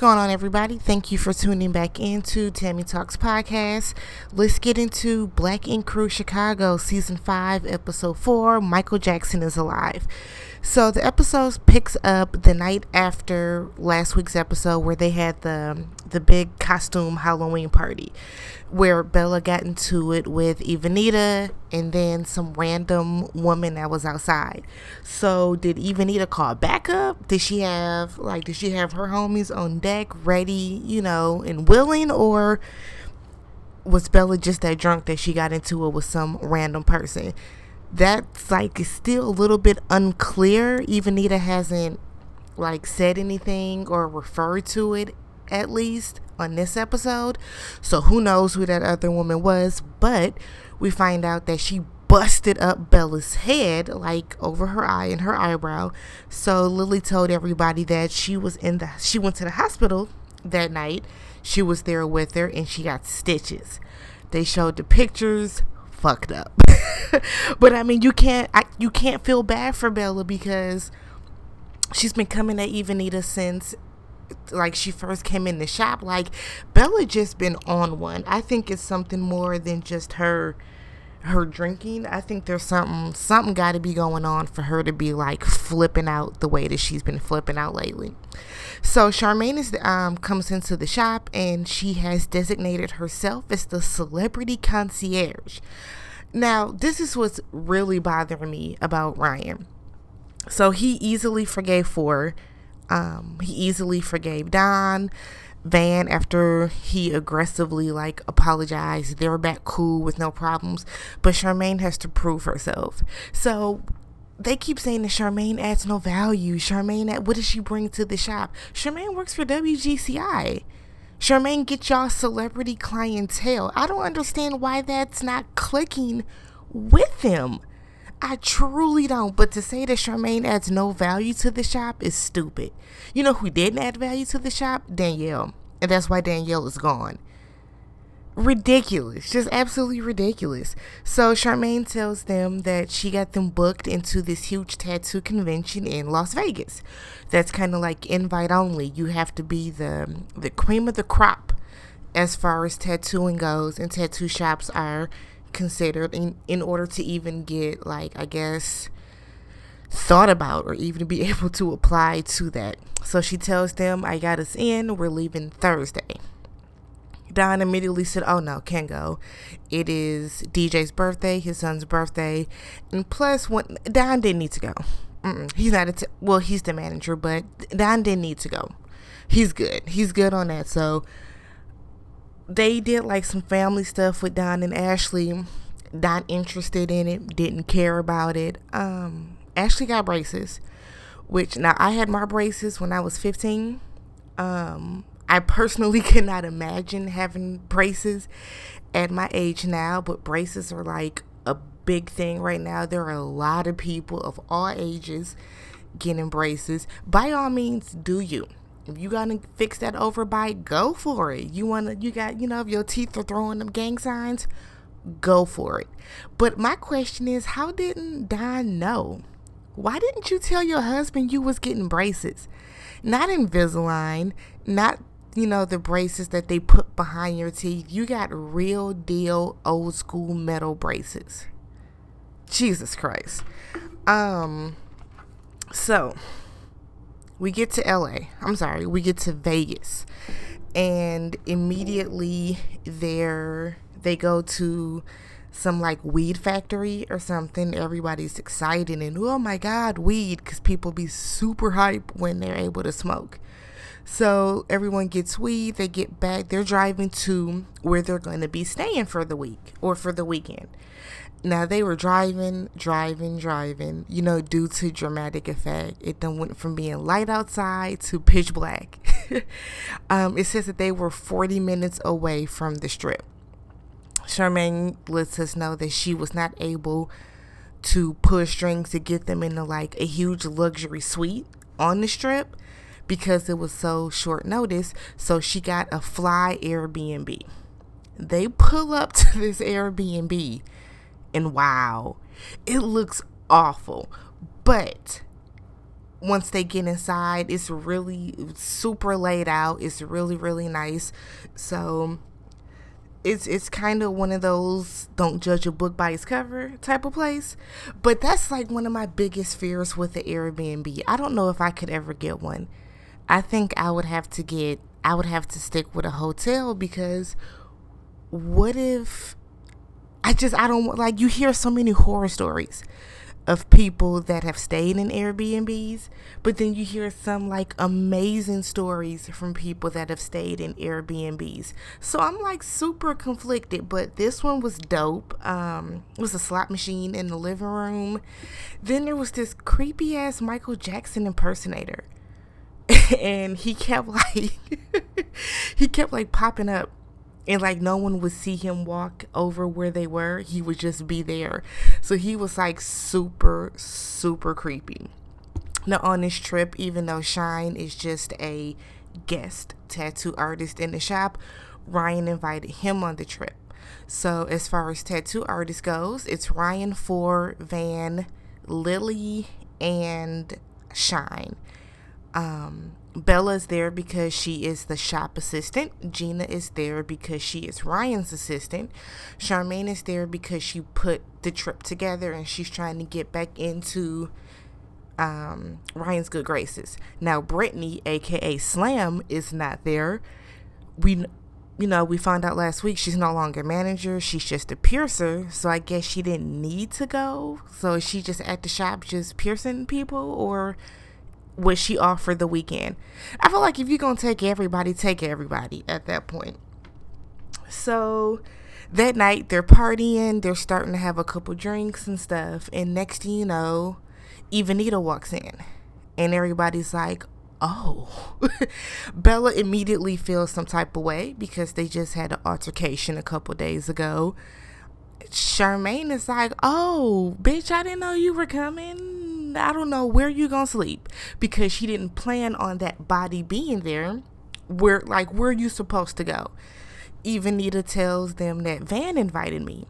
going on, everybody? Thank you for tuning back into Tammy Talks Podcast. Let's get into Black Ink Crew Chicago, Season 5, Episode 4 Michael Jackson is Alive. So the episode picks up the night after last week's episode where they had the the big costume Halloween party where Bella got into it with Evanita and then some random woman that was outside. So did Evanita call backup? Did she have like did she have her homies on deck ready, you know, and willing or was Bella just that drunk that she got into it with some random person? that's like still a little bit unclear. Evanita hasn't like said anything or referred to it at least on this episode. So who knows who that other woman was, but we find out that she busted up Bella's head like over her eye and her eyebrow. So Lily told everybody that she was in the she went to the hospital that night. She was there with her and she got stitches. They showed the pictures fucked up. but I mean, you can't I, you can't feel bad for Bella because she's been coming at Evanita since like she first came in the shop. Like Bella just been on one. I think it's something more than just her her drinking. I think there's something something got to be going on for her to be like flipping out the way that she's been flipping out lately. So Charmaine is um comes into the shop and she has designated herself as the celebrity concierge. Now, this is what's really bothering me about Ryan. So he easily forgave Phor. Um, he easily forgave Don. Van after he aggressively like apologized. They were back cool with no problems. But Charmaine has to prove herself. So they keep saying that Charmaine adds no value. Charmaine, what does she bring to the shop? Charmaine works for WGCI. Charmaine get y'all celebrity clientele. I don't understand why that's not clicking with them. I truly don't. But to say that Charmaine adds no value to the shop is stupid. You know who didn't add value to the shop? Danielle. And that's why Danielle is gone ridiculous, just absolutely ridiculous. So Charmaine tells them that she got them booked into this huge tattoo convention in Las Vegas. That's kind of like invite only. You have to be the the cream of the crop as far as tattooing goes, and tattoo shops are considered in in order to even get like I guess thought about or even be able to apply to that. So she tells them, I got us in, we're leaving Thursday. Don immediately said, Oh no, can't go. It is DJ's birthday, his son's birthday. And plus, when, Don didn't need to go. Mm-mm. He's not a t- well, he's the manager, but Don didn't need to go. He's good. He's good on that. So they did like some family stuff with Don and Ashley. Not interested in it, didn't care about it. Um, Ashley got braces, which now I had my braces when I was 15. Um, I personally cannot imagine having braces at my age now, but braces are like a big thing right now. There are a lot of people of all ages getting braces. By all means, do you. If you gotta fix that overbite, go for it. You wanna, you got, you know, if your teeth are throwing them gang signs, go for it. But my question is, how didn't Don know? Why didn't you tell your husband you was getting braces? Not Invisalign, not you know, the braces that they put behind your teeth. You got real deal old school metal braces. Jesus Christ. Um so we get to LA. I'm sorry, we get to Vegas. And immediately there they go to some like weed factory or something. Everybody's excited and oh my god, weed because people be super hype when they're able to smoke. So everyone gets weed, they get back, they're driving to where they're going to be staying for the week or for the weekend. Now they were driving, driving, driving, you know, due to dramatic effect. It then went from being light outside to pitch black. um, it says that they were 40 minutes away from the strip. Charmaine lets us know that she was not able to push strings to get them into like a huge luxury suite on the strip because it was so short notice. So she got a fly Airbnb. They pull up to this Airbnb and wow, it looks awful. But once they get inside, it's really super laid out. It's really really nice. So it's it's kind of one of those don't judge a book by its cover type of place. But that's like one of my biggest fears with the Airbnb. I don't know if I could ever get one. I think I would have to get I would have to stick with a hotel because what if I just I don't like you hear so many horror stories of people that have stayed in Airbnbs, but then you hear some like amazing stories from people that have stayed in Airbnbs. So I'm like super conflicted, but this one was dope. Um, it was a slot machine in the living room. Then there was this creepy ass Michael Jackson impersonator. and he kept like he kept like popping up. And like no one would see him walk over where they were. He would just be there. So he was like super super creepy. Now on this trip even though shine is just a guest tattoo artist in the shop ryan invited him on the trip. So as far as tattoo artist goes it's ryan for van lily and shine. Um Bella is there because she is the shop assistant. Gina is there because she is Ryan's assistant. Charmaine is there because she put the trip together and she's trying to get back into um, Ryan's good graces. Now, Brittany, aka Slam, is not there. We, you know, we found out last week she's no longer manager. She's just a piercer. So I guess she didn't need to go. So is she just at the shop just piercing people or was she off for the weekend? I feel like if you're gonna take everybody, take everybody at that point. So that night they're partying, they're starting to have a couple drinks and stuff, and next thing you know, Evanita walks in, and everybody's like, "Oh." Bella immediately feels some type of way because they just had an altercation a couple days ago. Charmaine is like, "Oh, bitch, I didn't know you were coming." I don't know where you gonna sleep because she didn't plan on that body being there. Where like where are you supposed to go? Evanita tells them that Van invited me.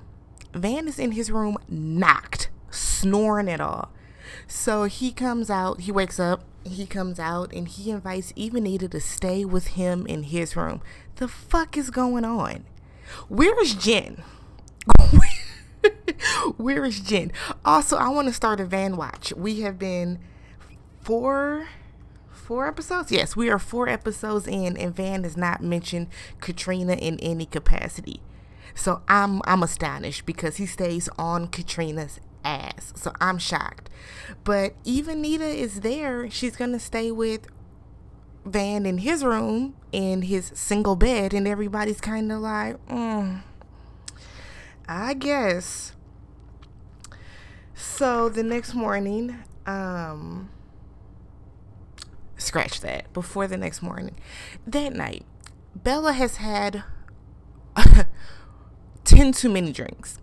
Van is in his room, knocked, snoring at all. So he comes out, he wakes up, he comes out, and he invites Evanita to stay with him in his room. The fuck is going on? Where is Jen? Where is Jen? Also, I want to start a van watch. We have been four four episodes? Yes, we are four episodes in and Van has not mentioned Katrina in any capacity. So I'm I'm astonished because he stays on Katrina's ass. So I'm shocked. But Evanita is there. She's gonna stay with Van in his room in his single bed, and everybody's kind of like, mm, I guess. So the next morning, um, scratch that. Before the next morning, that night, Bella has had 10 too many drinks.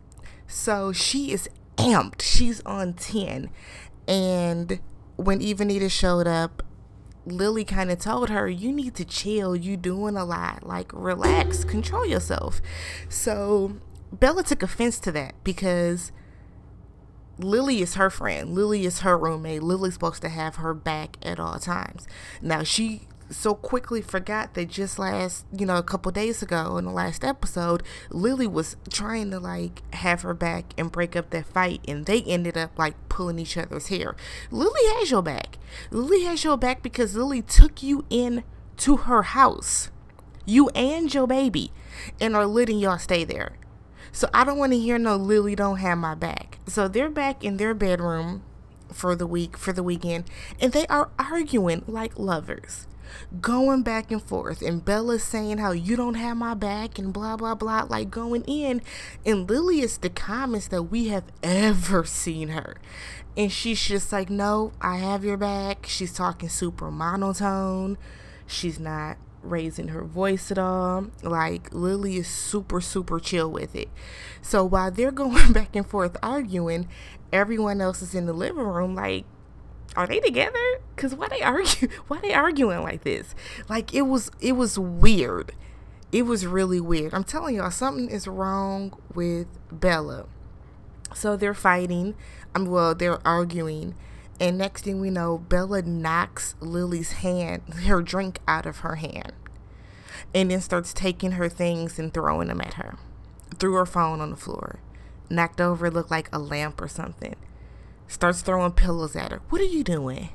So she is amped. She's on 10. And when Evanita showed up, Lily kind of told her, You need to chill. You doing a lot. Like, relax, control yourself. So Bella took offense to that because Lily is her friend. Lily is her roommate. Lily's supposed to have her back at all times. Now, she so quickly forgot that just last, you know, a couple days ago in the last episode, Lily was trying to like have her back and break up that fight, and they ended up like pulling each other's hair. Lily has your back. Lily has your back because Lily took you in to her house, you and your baby, and are letting y'all stay there. So I don't want to hear no Lily don't have my back. So they're back in their bedroom for the week for the weekend and they are arguing like lovers. Going back and forth and Bella's saying how you don't have my back and blah blah blah like going in and Lily is the calmest that we have ever seen her. And she's just like, No, I have your back. She's talking super monotone. She's not raising her voice at all. Like Lily is super super chill with it. So while they're going back and forth arguing, everyone else is in the living room like are they together? Cuz why they argue why they arguing like this? Like it was it was weird. It was really weird. I'm telling y'all something is wrong with Bella. So they're fighting. I'm um, well, they're arguing And next thing we know, Bella knocks Lily's hand, her drink out of her hand, and then starts taking her things and throwing them at her. Threw her phone on the floor, knocked over, looked like a lamp or something. Starts throwing pillows at her. What are you doing?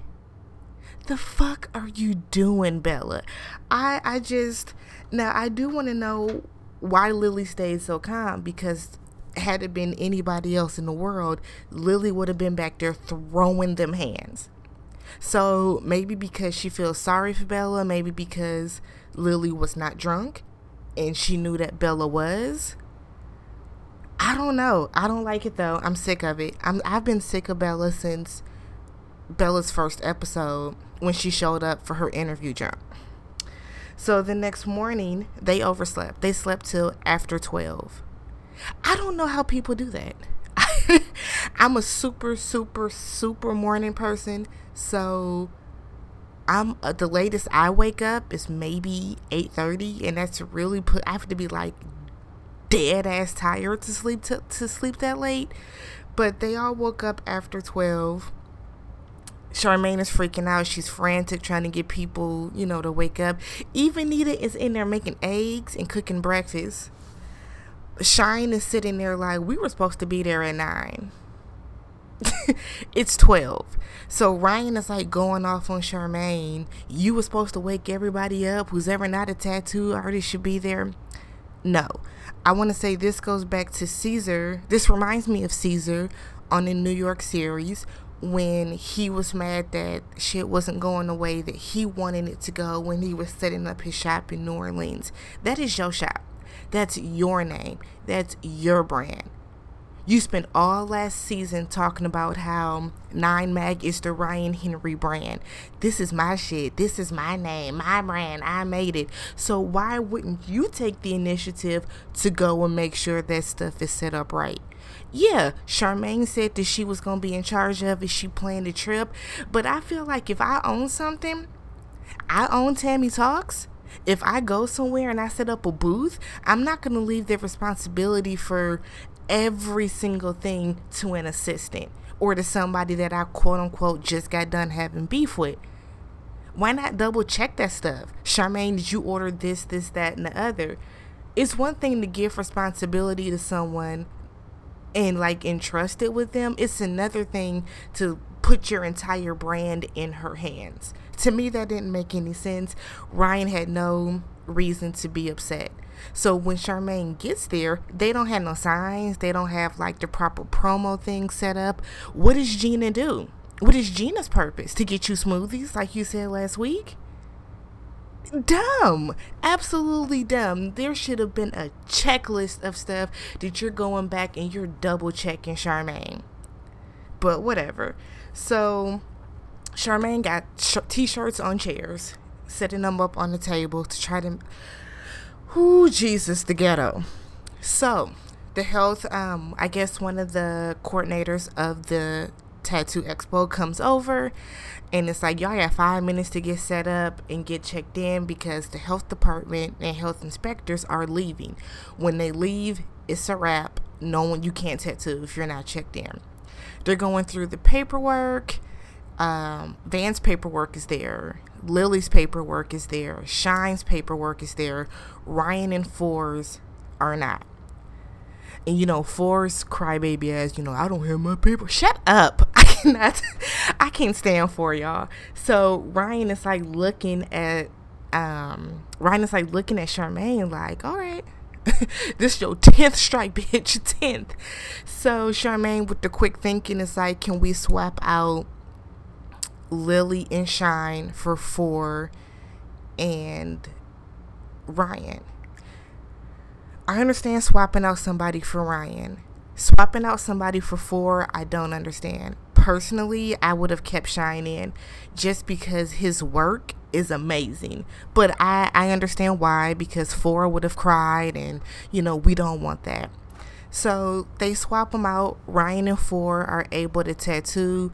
The fuck are you doing, Bella? I I just now I do want to know why Lily stayed so calm because had it been anybody else in the world, Lily would have been back there throwing them hands. So maybe because she feels sorry for Bella, maybe because Lily was not drunk and she knew that Bella was. I don't know. I don't like it though. I'm sick of it. I'm I've been sick of Bella since Bella's first episode when she showed up for her interview jump. So the next morning, they overslept. They slept till after 12. I don't know how people do that. I'm a super, super, super morning person. So I'm uh, the latest I wake up is maybe 8:30 and that's really put I have to be like dead ass tired to sleep to, to sleep that late. But they all woke up after 12 Charmaine is freaking out. She's frantic trying to get people, you know, to wake up. Evanita is in there making eggs and cooking breakfast. Shine is sitting there like, we were supposed to be there at 9. it's 12. So Ryan is like going off on Charmaine. You were supposed to wake everybody up. Who's ever not a tattoo artist should be there. No. I want to say this goes back to Caesar. This reminds me of Caesar on the New York series when he was mad that shit wasn't going the way that he wanted it to go when he was setting up his shop in New Orleans. That is your shop. That's your name. That's your brand. You spent all last season talking about how Nine Mag is the Ryan Henry brand. This is my shit. This is my name, my brand. I made it. So why wouldn't you take the initiative to go and make sure that stuff is set up right? yeah, Charmaine said that she was going to be in charge of it. She planned the trip. But I feel like if I own something, I own Tammy Talks. If I go somewhere and I set up a booth, I'm not going to leave the responsibility for every single thing to an assistant or to somebody that I quote unquote just got done having beef with. Why not double check that stuff? Charmaine, did you order this, this, that, and the other? It's one thing to give responsibility to someone and like entrust it with them, it's another thing to put your entire brand in her hands. To me, that didn't make any sense. Ryan had no reason to be upset. So when Charmaine gets there, they don't have no signs. They don't have like the proper promo thing set up. What does Gina do? What is Gina's purpose? To get you smoothies, like you said last week? dumb. Absolutely dumb. There should have been a checklist of stuff that you're going back and you're double checking Charmaine. But whatever. So Charmaine got sh- t-shirts on chairs, setting them up on the table to try to Ooh, Jesus, the ghetto. So, the health, um, I guess one of the coordinators of the Tattoo Expo comes over and it's like y'all got five minutes to get set up and get checked in because the health department and health inspectors are leaving. When they leave, it's a wrap. No one you can't tattoo if you're not checked in. They're going through the paperwork. Um, Van's paperwork is there. Lily's paperwork is there. Shine's paperwork is there. Ryan and Phor's are not. And you know, Forrest crybaby as you know, I don't have my paper. Shut up. I cannot I can't stand for y'all. So Ryan is like looking at um Ryan is like looking at Charmaine like, all right. this your tenth strike, bitch. Tenth. So Charmaine with the quick thinking is like, can we swap out Lily and Shine for Phor and Ryan? I understand swapping out somebody for Ryan. Swapping out somebody for Phor, I don't understand. Personally, I would have kept Shine in just because his work is amazing. But I, I understand why, because Phor would have cried, and you know, we don't want that. So they swap them out. Ryan and Phor are able to tattoo,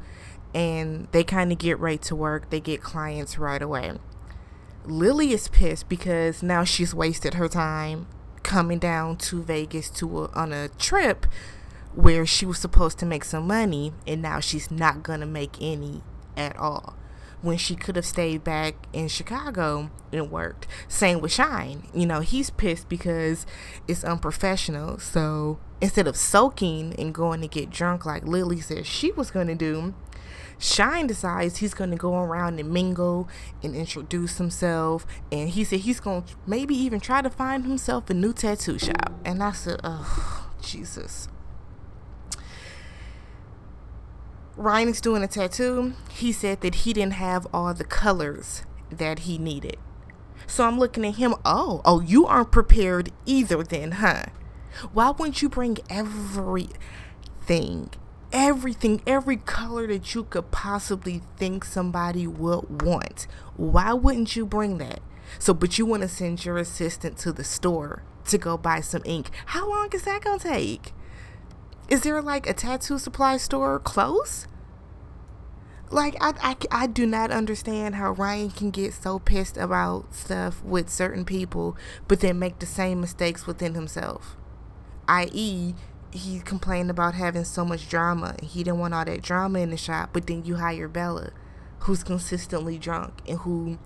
and they kind of get right to work. They get clients right away. Lily is pissed because now she's wasted her time coming down to Vegas to a, on a trip where she was supposed to make some money and now she's not going to make any at all when she could have stayed back in Chicago and worked. Same with Shine. You know, he's pissed because it's unprofessional. So instead of soaking and going to get drunk like Lily said she was going to do, Shine decides he's going to go around and mingle and introduce himself. And he said he's going to maybe even try to find himself a new tattoo shop. And I said, oh, Jesus. Ryan is doing a tattoo. He said that he didn't have all the colors that he needed. So I'm looking at him. Oh, oh, you aren't prepared either, then, huh? Why wouldn't you bring everything, everything, every color that you could possibly think somebody would want? Why wouldn't you bring that? So, but you want to send your assistant to the store to go buy some ink. How long is that going to take? Is there like a tattoo supply store close? Like, I, I, I do not understand how Ryan can get so pissed about stuff with certain people, but then make the same mistakes within himself. I.e., he complained about having so much drama. and He didn't want all that drama in the shop, but then you hire Bella, who's consistently drunk and who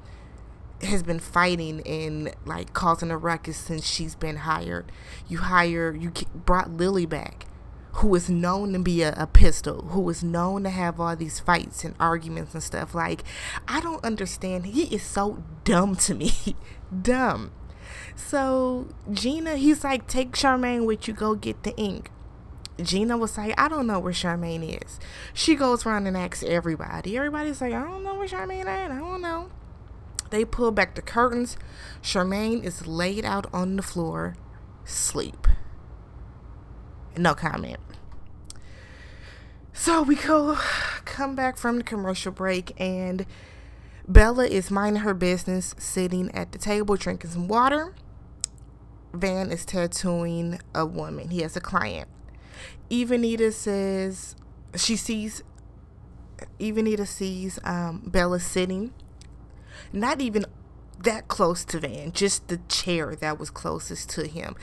has been fighting and like causing a ruckus since she's been hired. You hire, you brought Lily back who is known to be a, a, pistol, who is known to have all these fights and arguments and stuff. Like, I don't understand. He is so dumb to me. dumb. So, Gina, he's like, take Charmaine with you, go get the ink. Gina was like, I don't know where Charmaine is. She goes around and asks everybody. Everybody's like, I don't know where Charmaine is. I don't know. They pull back the curtains. Charmaine is laid out on the floor, sleep. No comment. So we go come back from the commercial break and Bella is minding her business, sitting at the table drinking some water. Van is tattooing a woman. He has a client. Evanita says she sees Evanita sees um, Bella sitting, not even that close to Van, just the chair that was closest to him.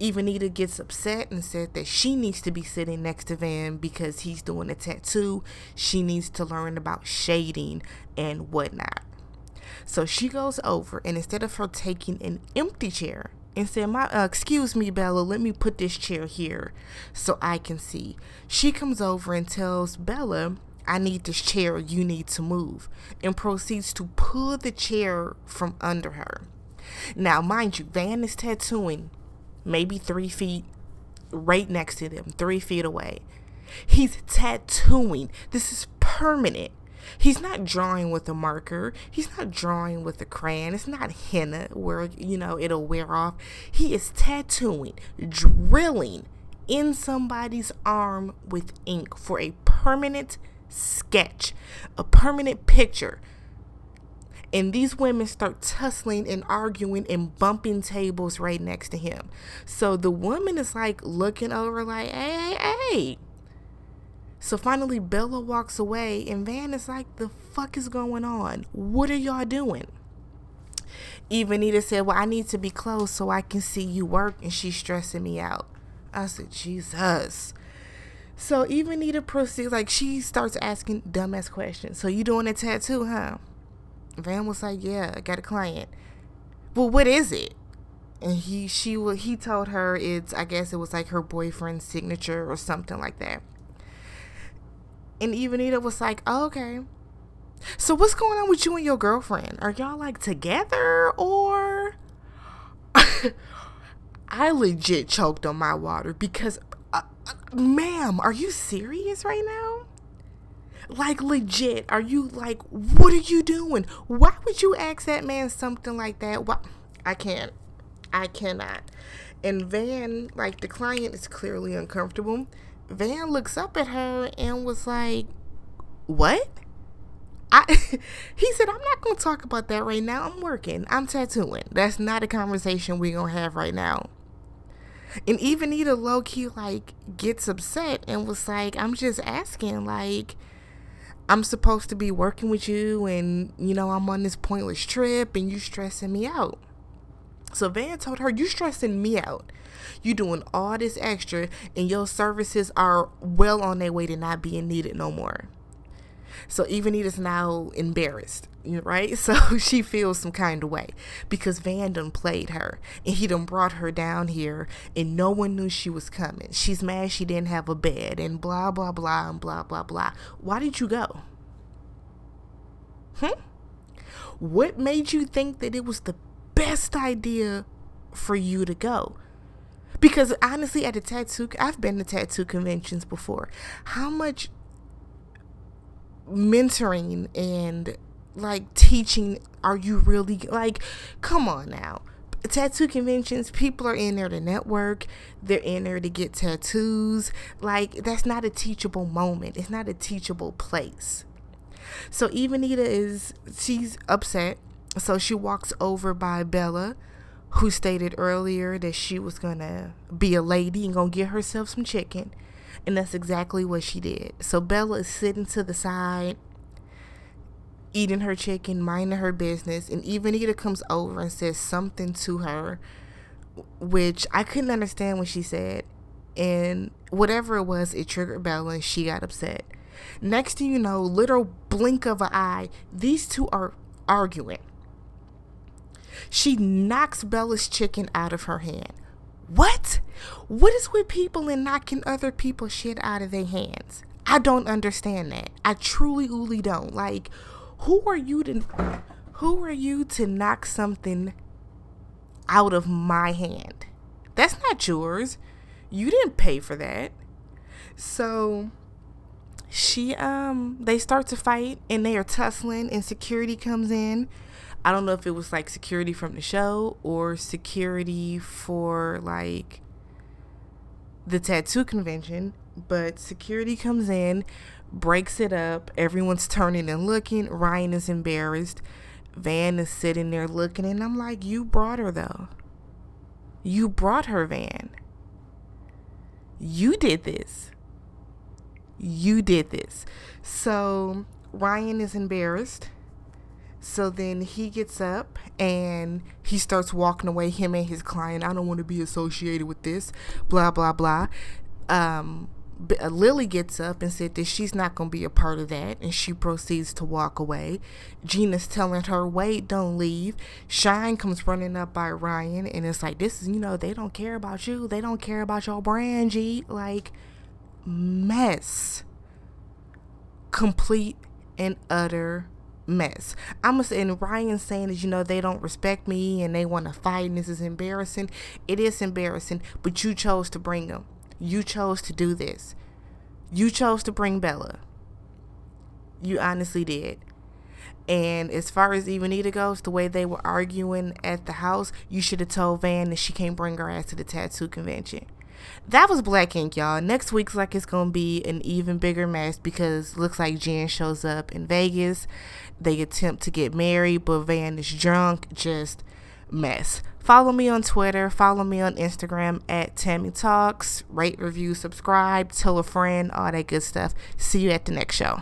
Evanita gets upset and said that she needs to be sitting next to Van because he's doing a tattoo. She needs to learn about shading and whatnot. So she goes over and instead of her taking an empty chair and said, "My, uh, excuse me, Bella, let me put this chair here so I can see." She comes over and tells Bella I need this chair, you need to move, and proceeds to pull the chair from under her. Now, mind you, Van is tattooing maybe three feet right next to them, three feet away. He's tattooing. This is permanent. He's not drawing with a marker. He's not drawing with a crayon. It's not henna where, you know, it'll wear off. He is tattooing, drilling in somebody's arm with ink for a permanent sketch, a permanent picture. And these women start tussling and arguing and bumping tables right next to him. So the woman is like looking over, like, hey, hey, hey. So finally, Bella walks away, and Van is like, the fuck is going on? What are y'all doing? Evanita said, Well, I need to be close so I can see you work, and she's stressing me out. I said, Jesus. So Evanita proceeds, like she starts asking dumbass questions. So you doing a tattoo, huh? Van was like, yeah, I got a client. Well, what is it? And he, she, he told her it's, I guess it was like her boyfriend's signature or something like that. And Evanita was like, oh, okay. So what's going on with you and your girlfriend? Are y'all like together or? I legit choked on my water because uh, ma'am, are you serious right now? Like legit, are you like what are you doing? Why would you ask that man something like that? Why I can't. I cannot. And Van, like the client is clearly uncomfortable. Van looks up at her and was like, "What?" I he said, "I'm not going to talk about that right now. I'm working. I'm tattooing. That's not a conversation we're going to have right now." And Evanita low key like gets upset and was like, I'm just asking, like, I'm supposed to be working with you and you know, I'm on this pointless trip and you're stressing me out. So Van told her, You stressing me out. You doing all this extra and your services are well on their way to not being needed no more. So even Evanita's now embarrassed, right? So she feels some kind of way because Van done played her and he done brought her down here and no one knew she was coming. She's mad she didn't have a bed and blah, blah, blah, and blah, blah, blah. Why did you go? Hmm? What made you think that it was the best idea for you to go? Because honestly, at the tattoo, I've been to tattoo conventions before. How much mentoring and like teaching are you really like come on now. Tattoo conventions people are in there to network. They're in there to get tattoos. Like that's not a teachable moment. It's not a teachable place. So Evanita is she's upset so she walks over by bella who stated earlier that she was gonna be a lady and gonna get herself some chicken and that's exactly what she did. So Bella is sitting to the side, eating her chicken, minding her business, and Evanita comes over and says something to her, which I couldn't understand what she said. And whatever it was, it triggered Bella and she got upset. Next thing you know, little blink of an eye, these two are arguing. She knocks Bella's chicken out of her hand. What? What is with people and knocking other people's shit out of their hands? I don't understand that. I truly, truly don't. Like, who are you to who are you to knock something out of my hand? That's not yours. You didn't pay for that. So she um they start to fight and they are tussling and security comes in I don't know if it was like security from the show or security for like the tattoo convention, but security comes in, breaks it up. Everyone's turning and looking. Ryan is embarrassed. Van is sitting there looking, and I'm like, You brought her though. You brought her, Van. You did this. You did this. So Ryan is embarrassed. So then he gets up and he starts walking away, him and his client. I don't want to be associated with this, blah, blah, blah. Um, uh, Lily gets up and said that she's not going to be a part of that, and she proceeds to walk away. Gina's telling her, Wait, don't leave. Shine comes running up by Ryan, and it's like, This is, you know, they don't care about you. They don't care about your brand, G. Like, mess. Complete and utter mess. I'm gonna say, and Ryan saying that you know they don't respect me and they want to fight and this is embarrassing. It is embarrassing, but you chose to bring them. You chose to do this. You chose to bring Bella. You honestly did. And as far as Evanita goes, the way they were arguing at the house, you should have told Van that she can't bring her ass to the tattoo convention that was Black Ink, y'all. Next week's like it's gonna be an even bigger mess because looks like Jen shows up in Vegas. They attempt to get married, but Van is drunk. Just mess. Follow me on Twitter. Follow me on Instagram at Tammy Talks. Rate, review, subscribe, tell a friend, all that good stuff. See you at the next show.